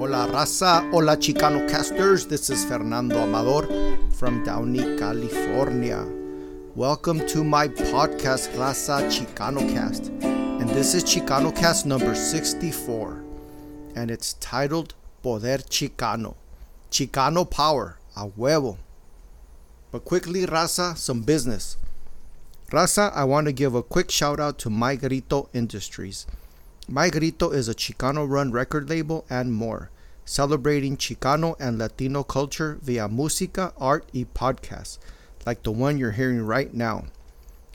Hola raza, hola Chicano casters. This is Fernando Amador from Downey, California. Welcome to my podcast, Raza Chicano Cast. And this is Chicano Cast number 64. And it's titled Poder Chicano. Chicano Power, a huevo. But quickly, Raza, some business. Raza, I want to give a quick shout out to My Grito Industries. My Grito is a Chicano run record label and more, celebrating Chicano and Latino culture via música, art, y podcasts, like the one you're hearing right now.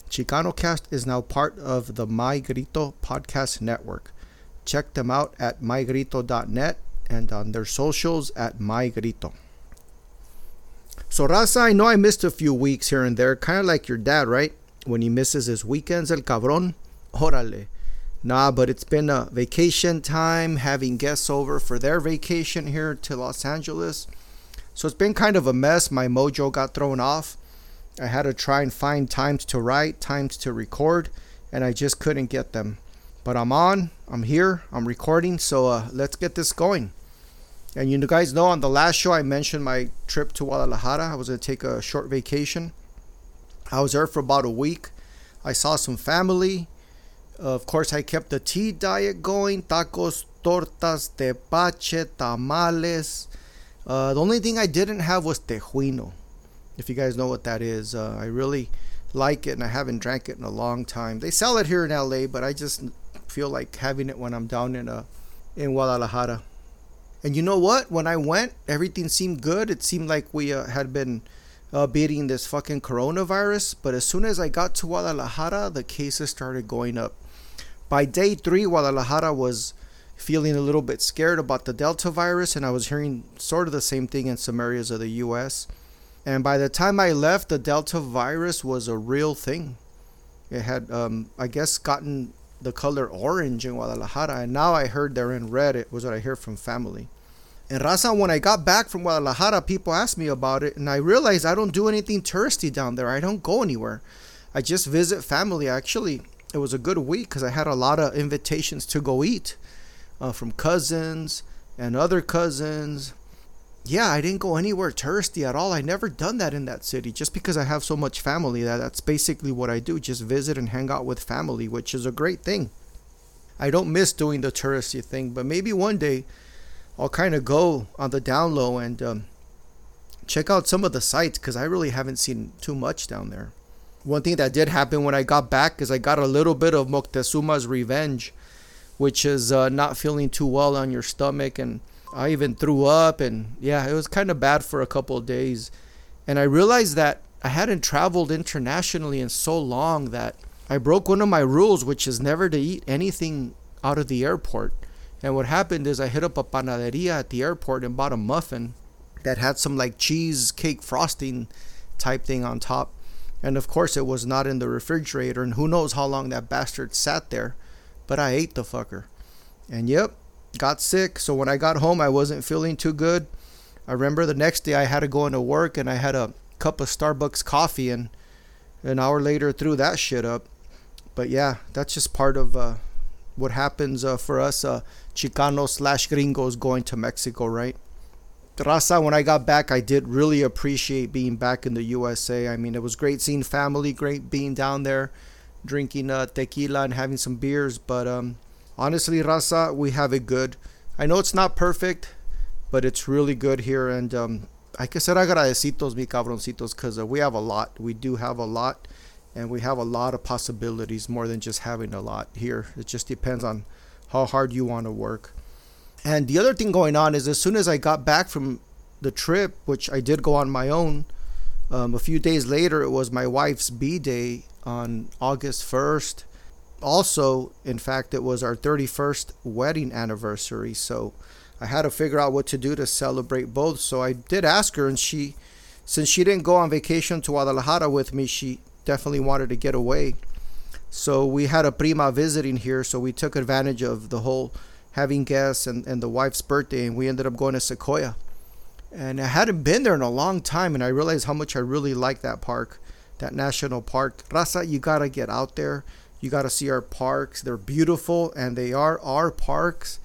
Chicano Cast is now part of the My Grito podcast network. Check them out at mygrito.net and on their socials at mygrito. So, Raza, I know I missed a few weeks here and there, kind of like your dad, right? When he misses his weekends, el cabrón. Órale. Nah, but it's been a vacation time, having guests over for their vacation here to Los Angeles. So it's been kind of a mess. My mojo got thrown off. I had to try and find times to write, times to record, and I just couldn't get them. But I'm on, I'm here, I'm recording, so uh, let's get this going. And you guys know on the last show I mentioned my trip to Guadalajara. I was going to take a short vacation. I was there for about a week. I saw some family. Of course, I kept the tea diet going tacos, tortas, tepache, tamales. Uh, the only thing I didn't have was tejuino. If you guys know what that is, uh, I really like it and I haven't drank it in a long time. They sell it here in LA, but I just feel like having it when I'm down in, uh, in Guadalajara. And you know what? When I went, everything seemed good. It seemed like we uh, had been uh, beating this fucking coronavirus. But as soon as I got to Guadalajara, the cases started going up. By day three, Guadalajara was feeling a little bit scared about the Delta virus, and I was hearing sort of the same thing in some areas of the US. And by the time I left, the Delta virus was a real thing. It had, um, I guess, gotten the color orange in Guadalajara, and now I heard they're in red. It was what I heard from family. And Raza, when I got back from Guadalajara, people asked me about it, and I realized I don't do anything touristy down there. I don't go anywhere. I just visit family. Actually, it was a good week because I had a lot of invitations to go eat uh, from cousins and other cousins. Yeah, I didn't go anywhere touristy at all. I never done that in that city just because I have so much family. That that's basically what I do. Just visit and hang out with family, which is a great thing. I don't miss doing the touristy thing, but maybe one day I'll kind of go on the down low and um, check out some of the sites because I really haven't seen too much down there. One thing that did happen when I got back is I got a little bit of Moctezuma's revenge, which is uh, not feeling too well on your stomach, and I even threw up, and yeah, it was kind of bad for a couple of days. And I realized that I hadn't traveled internationally in so long that I broke one of my rules, which is never to eat anything out of the airport. And what happened is I hit up a panaderia at the airport and bought a muffin that had some like cheesecake frosting type thing on top. And of course, it was not in the refrigerator, and who knows how long that bastard sat there. But I ate the fucker. And yep, got sick. So when I got home, I wasn't feeling too good. I remember the next day I had to go into work and I had a cup of Starbucks coffee, and an hour later threw that shit up. But yeah, that's just part of uh, what happens uh, for us uh, Chicanos slash gringos going to Mexico, right? Raza, when I got back, I did really appreciate being back in the USA. I mean, it was great seeing family, great being down there, drinking uh, tequila and having some beers. But um, honestly, Raza, we have it good. I know it's not perfect, but it's really good here. And um, hay que ser mi cabroncitos, because uh, we have a lot. We do have a lot, and we have a lot of possibilities more than just having a lot here. It just depends on how hard you want to work. And the other thing going on is as soon as I got back from the trip, which I did go on my own, um, a few days later, it was my wife's B day on August 1st. Also, in fact, it was our 31st wedding anniversary. So I had to figure out what to do to celebrate both. So I did ask her, and she, since she didn't go on vacation to Guadalajara with me, she definitely wanted to get away. So we had a prima visiting here, so we took advantage of the whole having guests and, and the wife's birthday, and we ended up going to Sequoia. And I hadn't been there in a long time, and I realized how much I really like that park, that national park. Raza, you gotta get out there. You gotta see our parks. They're beautiful, and they are our parks.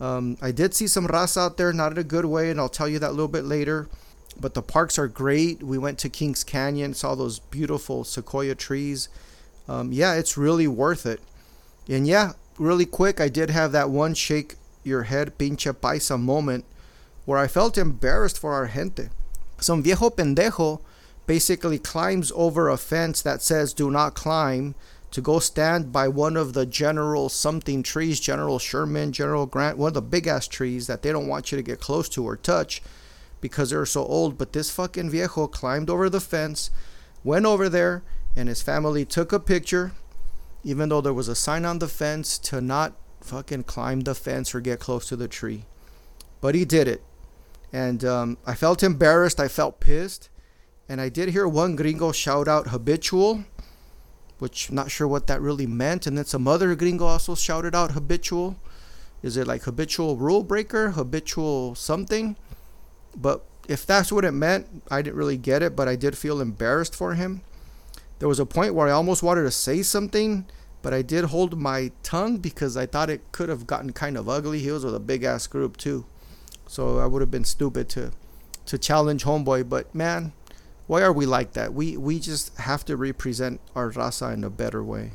Um, I did see some raza out there, not in a good way, and I'll tell you that a little bit later. But the parks are great. We went to Kings Canyon, saw those beautiful sequoia trees. Um, yeah, it's really worth it. And yeah, really quick, I did have that one shake your head pinche paisa moment where I felt embarrassed for our gente. Some viejo pendejo basically climbs over a fence that says do not climb to go stand by one of the general something trees, General Sherman, General Grant, one of the big ass trees that they don't want you to get close to or touch because they're so old. But this fucking viejo climbed over the fence, went over there, and his family took a picture, even though there was a sign on the fence to not fucking climb the fence or get close to the tree. But he did it. And um, I felt embarrassed. I felt pissed. And I did hear one gringo shout out habitual, which I'm not sure what that really meant. And then some other gringo also shouted out habitual. Is it like habitual rule breaker, habitual something? But if that's what it meant, I didn't really get it, but I did feel embarrassed for him. There was a point where I almost wanted to say something, but I did hold my tongue because I thought it could have gotten kind of ugly. He was with a big ass group too. So I would have been stupid to to challenge homeboy, but man, why are we like that? We we just have to represent our raza in a better way.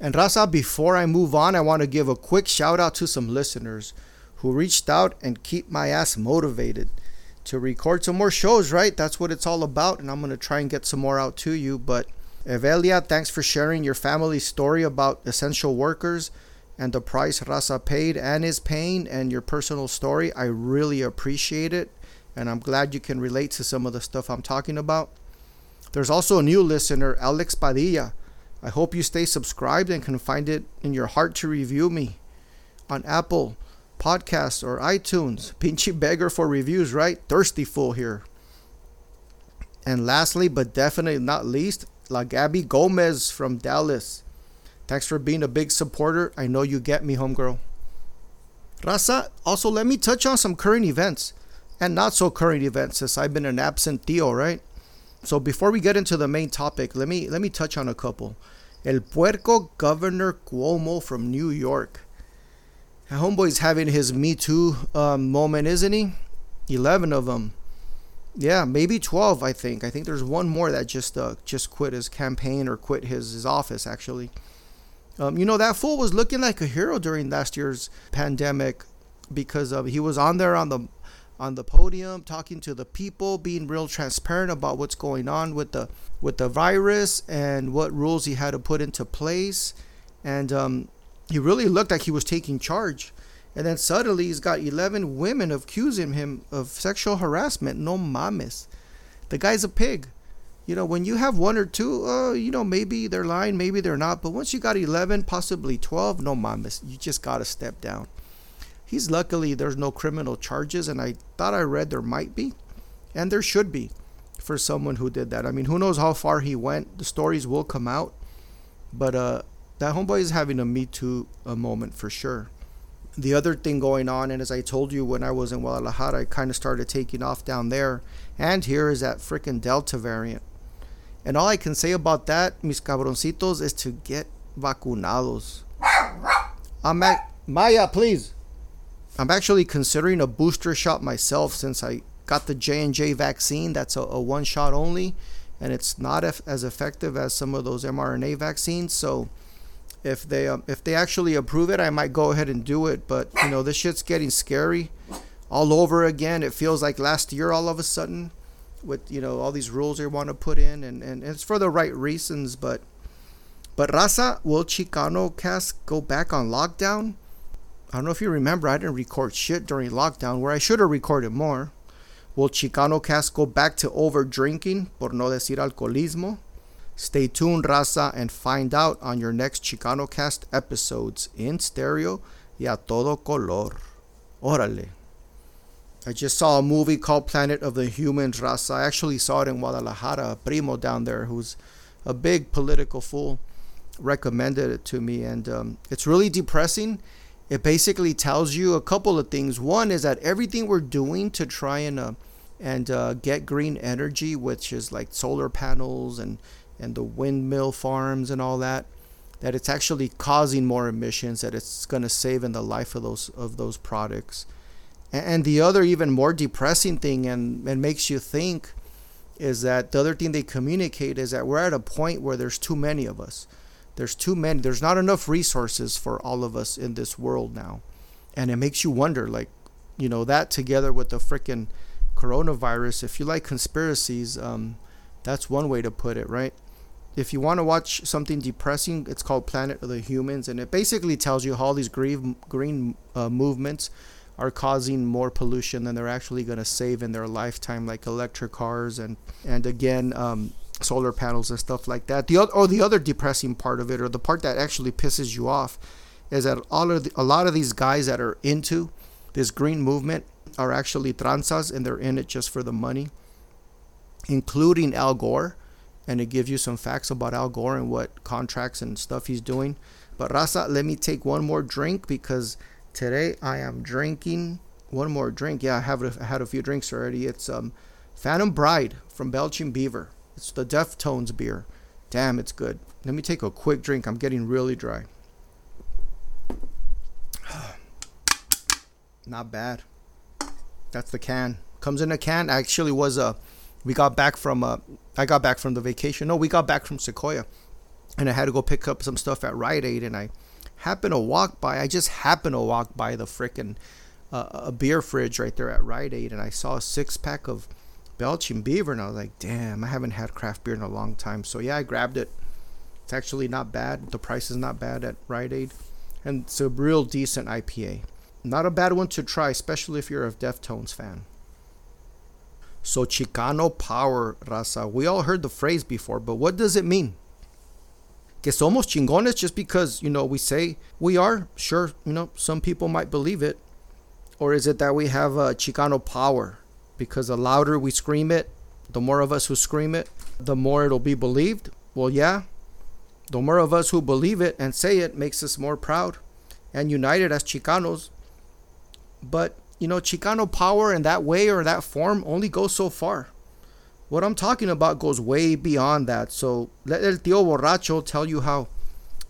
And raza, before I move on, I want to give a quick shout out to some listeners who reached out and keep my ass motivated to record some more shows, right? That's what it's all about, and I'm going to try and get some more out to you, but Evelia, thanks for sharing your family's story about essential workers and the price Raza paid and is paying and your personal story. I really appreciate it and I'm glad you can relate to some of the stuff I'm talking about. There's also a new listener, Alex Padilla. I hope you stay subscribed and can find it in your heart to review me on Apple Podcasts or iTunes. Pinchy beggar for reviews, right? Thirsty fool here. And lastly, but definitely not least, La Gabby Gomez from Dallas. Thanks for being a big supporter. I know you get me, homegirl. Raza, also let me touch on some current events and not so current events since I've been an absent Theo, right? So before we get into the main topic, let me let me touch on a couple. El Puerco Governor Cuomo from New York. Homeboy's having his Me Too um, moment, isn't he? 11 of them yeah, maybe 12, I think. I think there's one more that just uh, just quit his campaign or quit his, his office, actually. Um, you know, that fool was looking like a hero during last year's pandemic because uh, he was on there on the on the podium talking to the people being real transparent about what's going on with the with the virus and what rules he had to put into place and um, he really looked like he was taking charge and then suddenly he's got 11 women accusing him of sexual harassment. No mames. The guy's a pig. You know, when you have one or two, uh, you know, maybe they're lying, maybe they're not. But once you got 11, possibly 12, no mames. You just got to step down. He's luckily, there's no criminal charges. And I thought I read there might be. And there should be for someone who did that. I mean, who knows how far he went. The stories will come out. But uh, that homeboy is having a Me Too a moment for sure the other thing going on, and as I told you when I was in Guadalajara, I kind of started taking off down there. And here is that freaking Delta variant. And all I can say about that, mis cabroncitos, is to get vacunados. I'm at Maya, please. I'm actually considering a booster shot myself since I got the J and J vaccine. That's a, a one shot only, and it's not as effective as some of those mRNA vaccines. So if they um, if they actually approve it, I might go ahead and do it. But you know, this shit's getting scary all over again. It feels like last year all of a sudden with you know all these rules they want to put in, and, and it's for the right reasons. But but Raza, will Chicano Cast go back on lockdown? I don't know if you remember, I didn't record shit during lockdown where I should have recorded more. Will Chicano Cast go back to over drinking, por no decir alcoholismo? Stay tuned, raza, and find out on your next Chicano Cast episodes in stereo y a todo color. Órale. I just saw a movie called Planet of the Humans, raza. I actually saw it in Guadalajara. Primo down there, who's a big political fool, recommended it to me, and um, it's really depressing. It basically tells you a couple of things. One is that everything we're doing to try and uh, and uh, get green energy, which is like solar panels and and the windmill farms and all that. that it's actually causing more emissions, that it's going to save in the life of those of those products. And the other even more depressing thing and, and makes you think is that the other thing they communicate is that we're at a point where there's too many of us. There's too many. There's not enough resources for all of us in this world now. And it makes you wonder, like, you know, that together with the freaking coronavirus, if you like conspiracies, um, that's one way to put it, right? If you want to watch something depressing, it's called Planet of the Humans, and it basically tells you how all these green green uh, movements are causing more pollution than they're actually going to save in their lifetime, like electric cars and and again um, solar panels and stuff like that. The other, or the other depressing part of it, or the part that actually pisses you off, is that all of the, a lot of these guys that are into this green movement are actually tranzas, and they're in it just for the money, including Al Gore and it gives you some facts about Al Gore and what contracts and stuff he's doing. But Raza, let me take one more drink because today I am drinking one more drink. Yeah, I have had a few drinks already. It's um, Phantom Bride from Belching Beaver. It's the Deftones beer. Damn, it's good. Let me take a quick drink. I'm getting really dry. Not bad. That's the can. Comes in a can. Actually, was a we got back from uh, I got back from the vacation. No, we got back from Sequoia, and I had to go pick up some stuff at Rite Aid, and I happened to walk by. I just happened to walk by the freaking uh, a beer fridge right there at Rite Aid, and I saw a six pack of Belching Beaver, and I was like, damn, I haven't had craft beer in a long time. So yeah, I grabbed it. It's actually not bad. The price is not bad at Rite Aid, and it's a real decent IPA. Not a bad one to try, especially if you're a Deftones fan. So Chicano power, raza. We all heard the phrase before, but what does it mean? Que somos chingones just because, you know, we say we are? Sure, you know, some people might believe it. Or is it that we have a Chicano power? Because the louder we scream it, the more of us who scream it, the more it'll be believed. Well, yeah. The more of us who believe it and say it makes us more proud and united as Chicanos. But you know, Chicano power in that way or that form only goes so far. What I'm talking about goes way beyond that. So let El Tío Borracho tell you how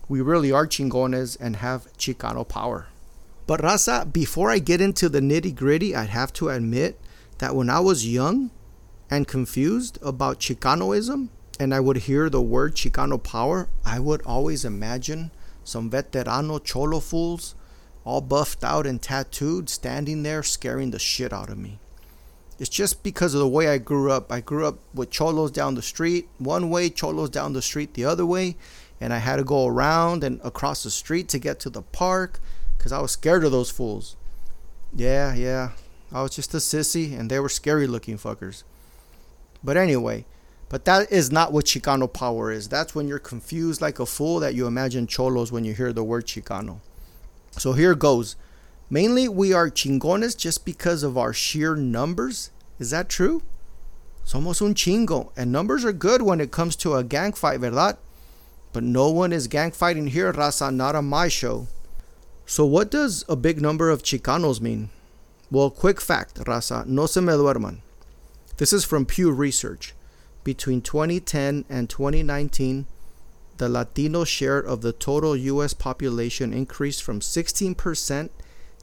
we really are chingones and have Chicano power. But Raza, before I get into the nitty gritty, I'd have to admit that when I was young and confused about Chicanoism, and I would hear the word Chicano power, I would always imagine some veterano cholo fools all buffed out and tattooed, standing there scaring the shit out of me. It's just because of the way I grew up. I grew up with cholos down the street, one way, cholos down the street the other way, and I had to go around and across the street to get to the park because I was scared of those fools. Yeah, yeah, I was just a sissy, and they were scary looking fuckers. But anyway, but that is not what Chicano power is. That's when you're confused like a fool that you imagine cholos when you hear the word Chicano. So here goes. Mainly, we are chingones just because of our sheer numbers. Is that true? Somos un chingo. And numbers are good when it comes to a gang fight, ¿verdad? But no one is gang fighting here, raza, not on my show. So, what does a big number of Chicanos mean? Well, quick fact, raza, no se me duerman. This is from Pew Research. Between 2010 and 2019, the Latino share of the total U.S. population increased from 16%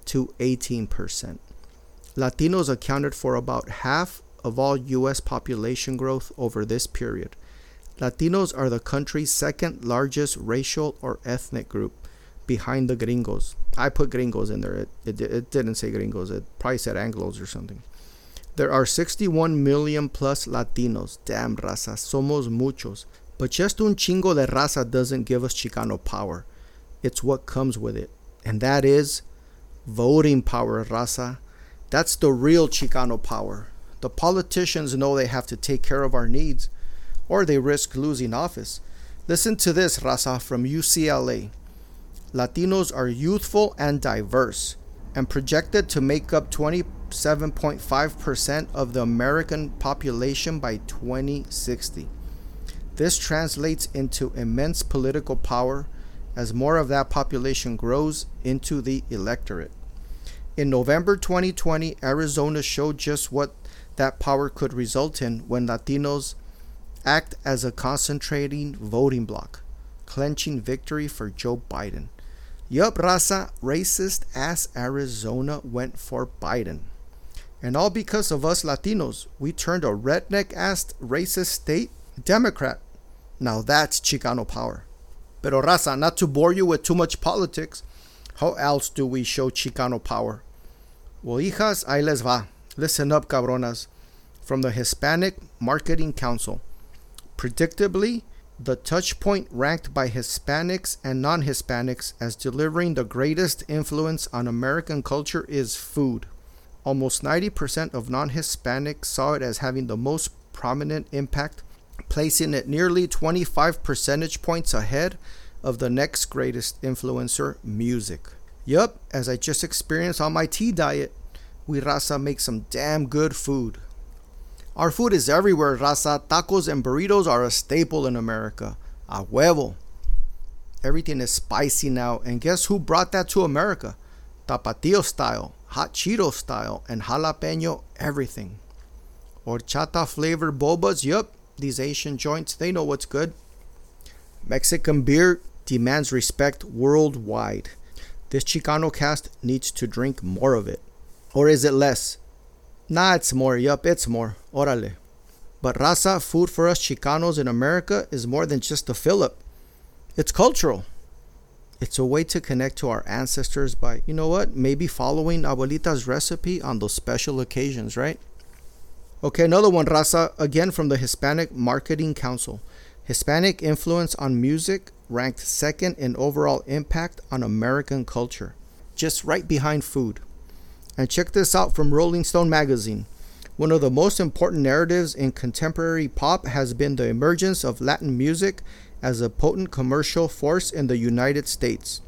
to 18%. Latinos accounted for about half of all U.S. population growth over this period. Latinos are the country's second largest racial or ethnic group behind the gringos. I put gringos in there. It, it, it didn't say gringos, it probably said Anglos or something. There are 61 million plus Latinos. Damn raza, somos muchos. But just un chingo de raza doesn't give us Chicano power. It's what comes with it. And that is voting power, raza. That's the real Chicano power. The politicians know they have to take care of our needs or they risk losing office. Listen to this, raza, from UCLA. Latinos are youthful and diverse and projected to make up 27.5% of the American population by 2060. This translates into immense political power as more of that population grows into the electorate. In November 2020, Arizona showed just what that power could result in when Latinos act as a concentrating voting bloc. clenching victory for Joe Biden. Yup, raza, racist ass Arizona went for Biden. And all because of us Latinos, we turned a redneck ass racist state Democrat. Now that's Chicano power. Pero raza, not to bore you with too much politics, how else do we show Chicano power? Well, hijas, ahí les va. Listen up, cabronas. From the Hispanic Marketing Council. Predictably, the touch point ranked by Hispanics and non Hispanics as delivering the greatest influence on American culture is food. Almost 90% of non Hispanics saw it as having the most prominent impact, placing it nearly 25 percentage points ahead of the next greatest influencer, music. Yup, as I just experienced on my tea diet, we raza make some damn good food. Our food is everywhere, raza. Tacos and burritos are a staple in America. A huevo. Everything is spicy now, and guess who brought that to America? Tapatio style, hot Cheeto style, and jalapeno everything. Horchata flavored bobas, yup, these Asian joints, they know what's good. Mexican beer demands respect worldwide. This Chicano cast needs to drink more of it. Or is it less? Nah, it's more. Yup, it's more. Orale. But raza, food for us Chicanos in America is more than just a fill up. It's cultural. It's a way to connect to our ancestors by, you know what, maybe following Abuelita's recipe on those special occasions, right? Okay, another one, raza, again from the Hispanic Marketing Council. Hispanic influence on music ranked second in overall impact on American culture, just right behind food. And check this out from Rolling Stone magazine. One of the most important narratives in contemporary pop has been the emergence of Latin music as a potent commercial force in the United States.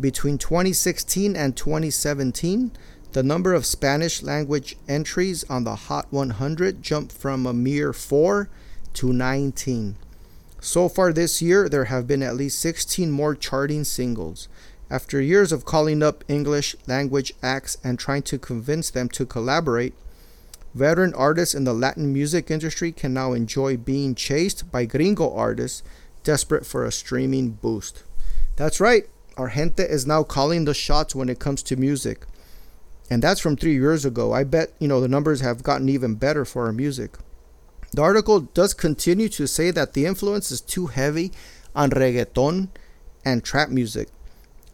Between 2016 and 2017, the number of Spanish language entries on the Hot 100 jumped from a mere 4 to 19. So far this year, there have been at least 16 more charting singles. After years of calling up English language acts and trying to convince them to collaborate, veteran artists in the Latin music industry can now enjoy being chased by gringo artists desperate for a streaming boost. That's right, our gente is now calling the shots when it comes to music. And that's from three years ago. I bet, you know, the numbers have gotten even better for our music. The article does continue to say that the influence is too heavy on reggaeton and trap music.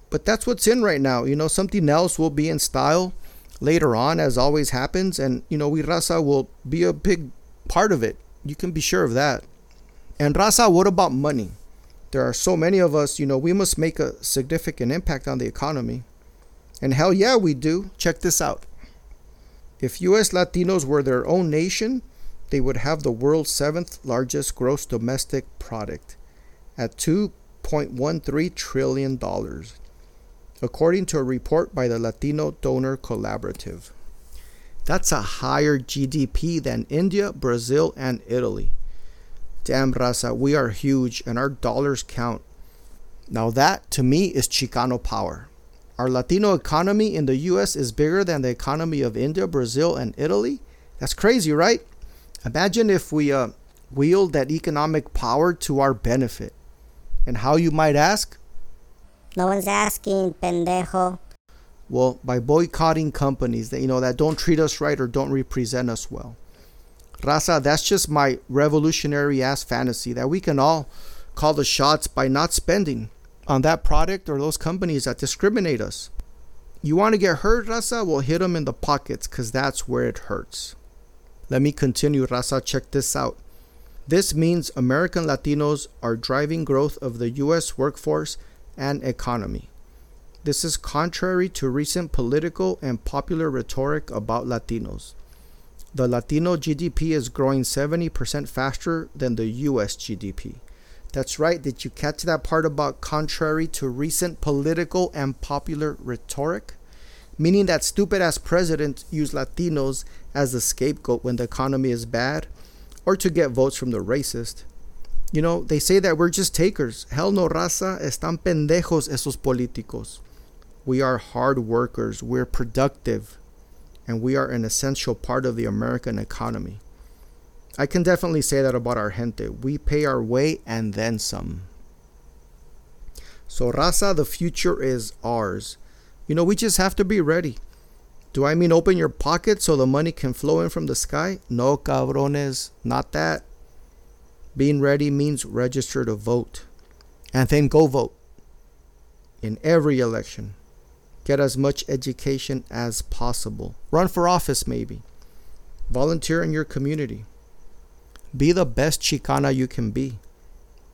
But that's what's in right now. You know, something else will be in style later on, as always happens. And, you know, we Raza will be a big part of it. You can be sure of that. And Raza, what about money? There are so many of us, you know, we must make a significant impact on the economy. And hell yeah, we do. Check this out. If US Latinos were their own nation, they would have the world's seventh largest gross domestic product at $2.13 trillion according to a report by the Latino Donor Collaborative. That's a higher GDP than India, Brazil, and Italy. Damn, raza, we are huge and our dollars count. Now, that to me is Chicano power. Our Latino economy in the US is bigger than the economy of India, Brazil, and Italy. That's crazy, right? Imagine if we uh, wield that economic power to our benefit. And how, you might ask? No one's asking, pendejo. Well, by boycotting companies that you know that don't treat us right or don't represent us well. Raza, that's just my revolutionary ass fantasy that we can all call the shots by not spending on that product or those companies that discriminate us. You want to get hurt, Raza? Well, hit them in the pockets because that's where it hurts. Let me continue, Raza. Check this out. This means American Latinos are driving growth of the U.S. workforce and economy. This is contrary to recent political and popular rhetoric about Latinos. The Latino GDP is growing 70% faster than the US GDP. That's right, did you catch that part about contrary to recent political and popular rhetoric? Meaning that stupid ass presidents use Latinos as the scapegoat when the economy is bad or to get votes from the racist. You know, they say that we're just takers. Hell no, raza. Están pendejos esos políticos. We are hard workers. We're productive. And we are an essential part of the American economy. I can definitely say that about our gente. We pay our way and then some. So, Raza, the future is ours. You know, we just have to be ready. Do I mean open your pocket so the money can flow in from the sky? No, cabrones, not that. Being ready means register to vote. And then go vote. In every election. Get as much education as possible. Run for office, maybe. Volunteer in your community. Be the best Chicana you can be.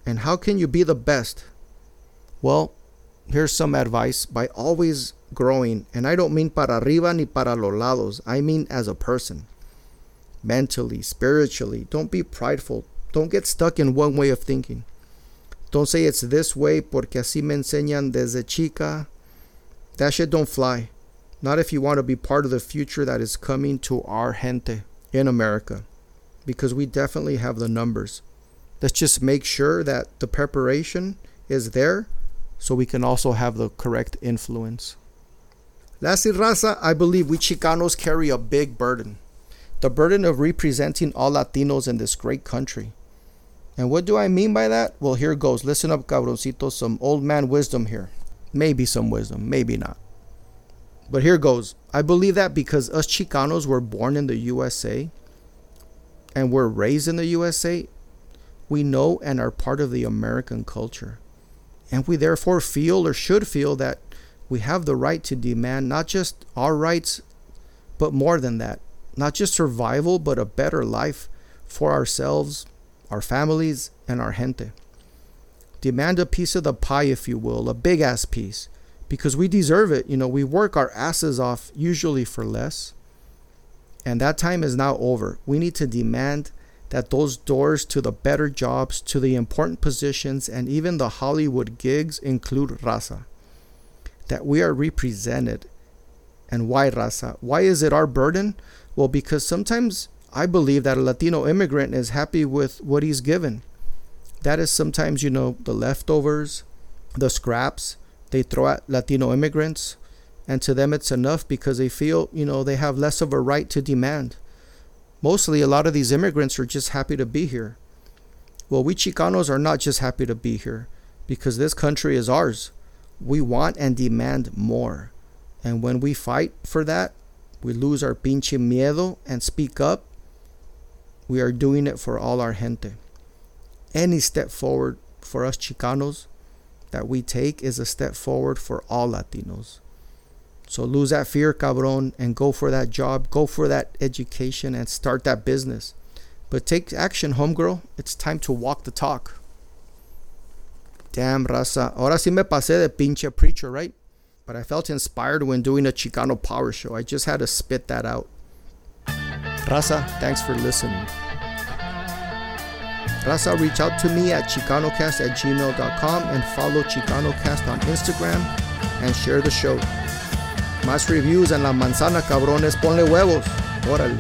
And how can you be the best? Well, here's some advice by always growing. And I don't mean para arriba ni para los lados. I mean as a person. Mentally, spiritually. Don't be prideful. Don't get stuck in one way of thinking. Don't say it's this way porque así me enseñan desde chica. That shit don't fly. Not if you want to be part of the future that is coming to our gente in America. Because we definitely have the numbers. Let's just make sure that the preparation is there so we can also have the correct influence. Lastly, Raza, I believe we Chicanos carry a big burden the burden of representing all Latinos in this great country. And what do I mean by that? Well, here goes. Listen up, cabroncito. Some old man wisdom here. Maybe some wisdom, maybe not. But here goes. I believe that because us Chicanos were born in the USA and were raised in the USA, we know and are part of the American culture. And we therefore feel or should feel that we have the right to demand not just our rights, but more than that. Not just survival, but a better life for ourselves, our families, and our gente. Demand a piece of the pie, if you will, a big ass piece, because we deserve it. You know, we work our asses off usually for less. And that time is now over. We need to demand that those doors to the better jobs, to the important positions, and even the Hollywood gigs include raza. That we are represented. And why raza? Why is it our burden? Well, because sometimes I believe that a Latino immigrant is happy with what he's given. That is sometimes, you know, the leftovers, the scraps they throw at Latino immigrants. And to them, it's enough because they feel, you know, they have less of a right to demand mostly a lot of these immigrants are just happy to be here. Well, we Chicanos are not just happy to be here because this country is ours. We want and demand more. And when we fight for that, we lose our pinche miedo and speak up. We are doing it for all our gente. Any step forward for us Chicanos that we take is a step forward for all Latinos. So lose that fear, cabron, and go for that job, go for that education, and start that business. But take action, homegirl. It's time to walk the talk. Damn, raza. Ahora sí me pasé de pinche preacher, right? But I felt inspired when doing a Chicano power show. I just had to spit that out. Raza, thanks for listening. Raza, reach out to me at chicanocast at gmail.com and follow Chicanocast on Instagram and share the show. Más reviews en la manzana, cabrones. Ponle huevos. Órale.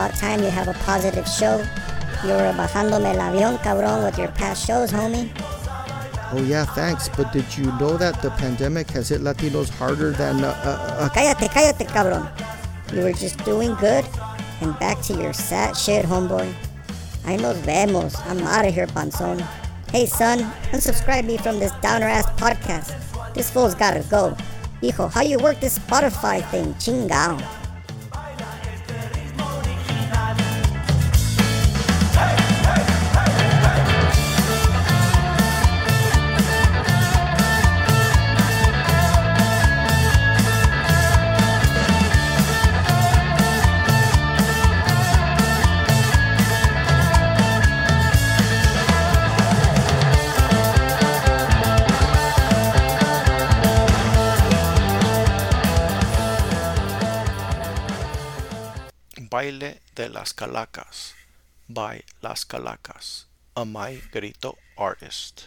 About time you have a positive show. You were bajándome el avión, cabrón, with your past shows, homie. Oh yeah, thanks. But did you know that the pandemic has hit Latinos harder than? Uh, uh, uh, cállate, cállate, cabrón. You were just doing good, and back to your sad shit, homeboy. I nos vemos. I'm out of here, panzón. Hey son, unsubscribe me from this downer ass podcast. This fool's gotta go. Hijo, how you work this Spotify thing? Chingao. De las Calacas by Las Calacas, a My Grito artist.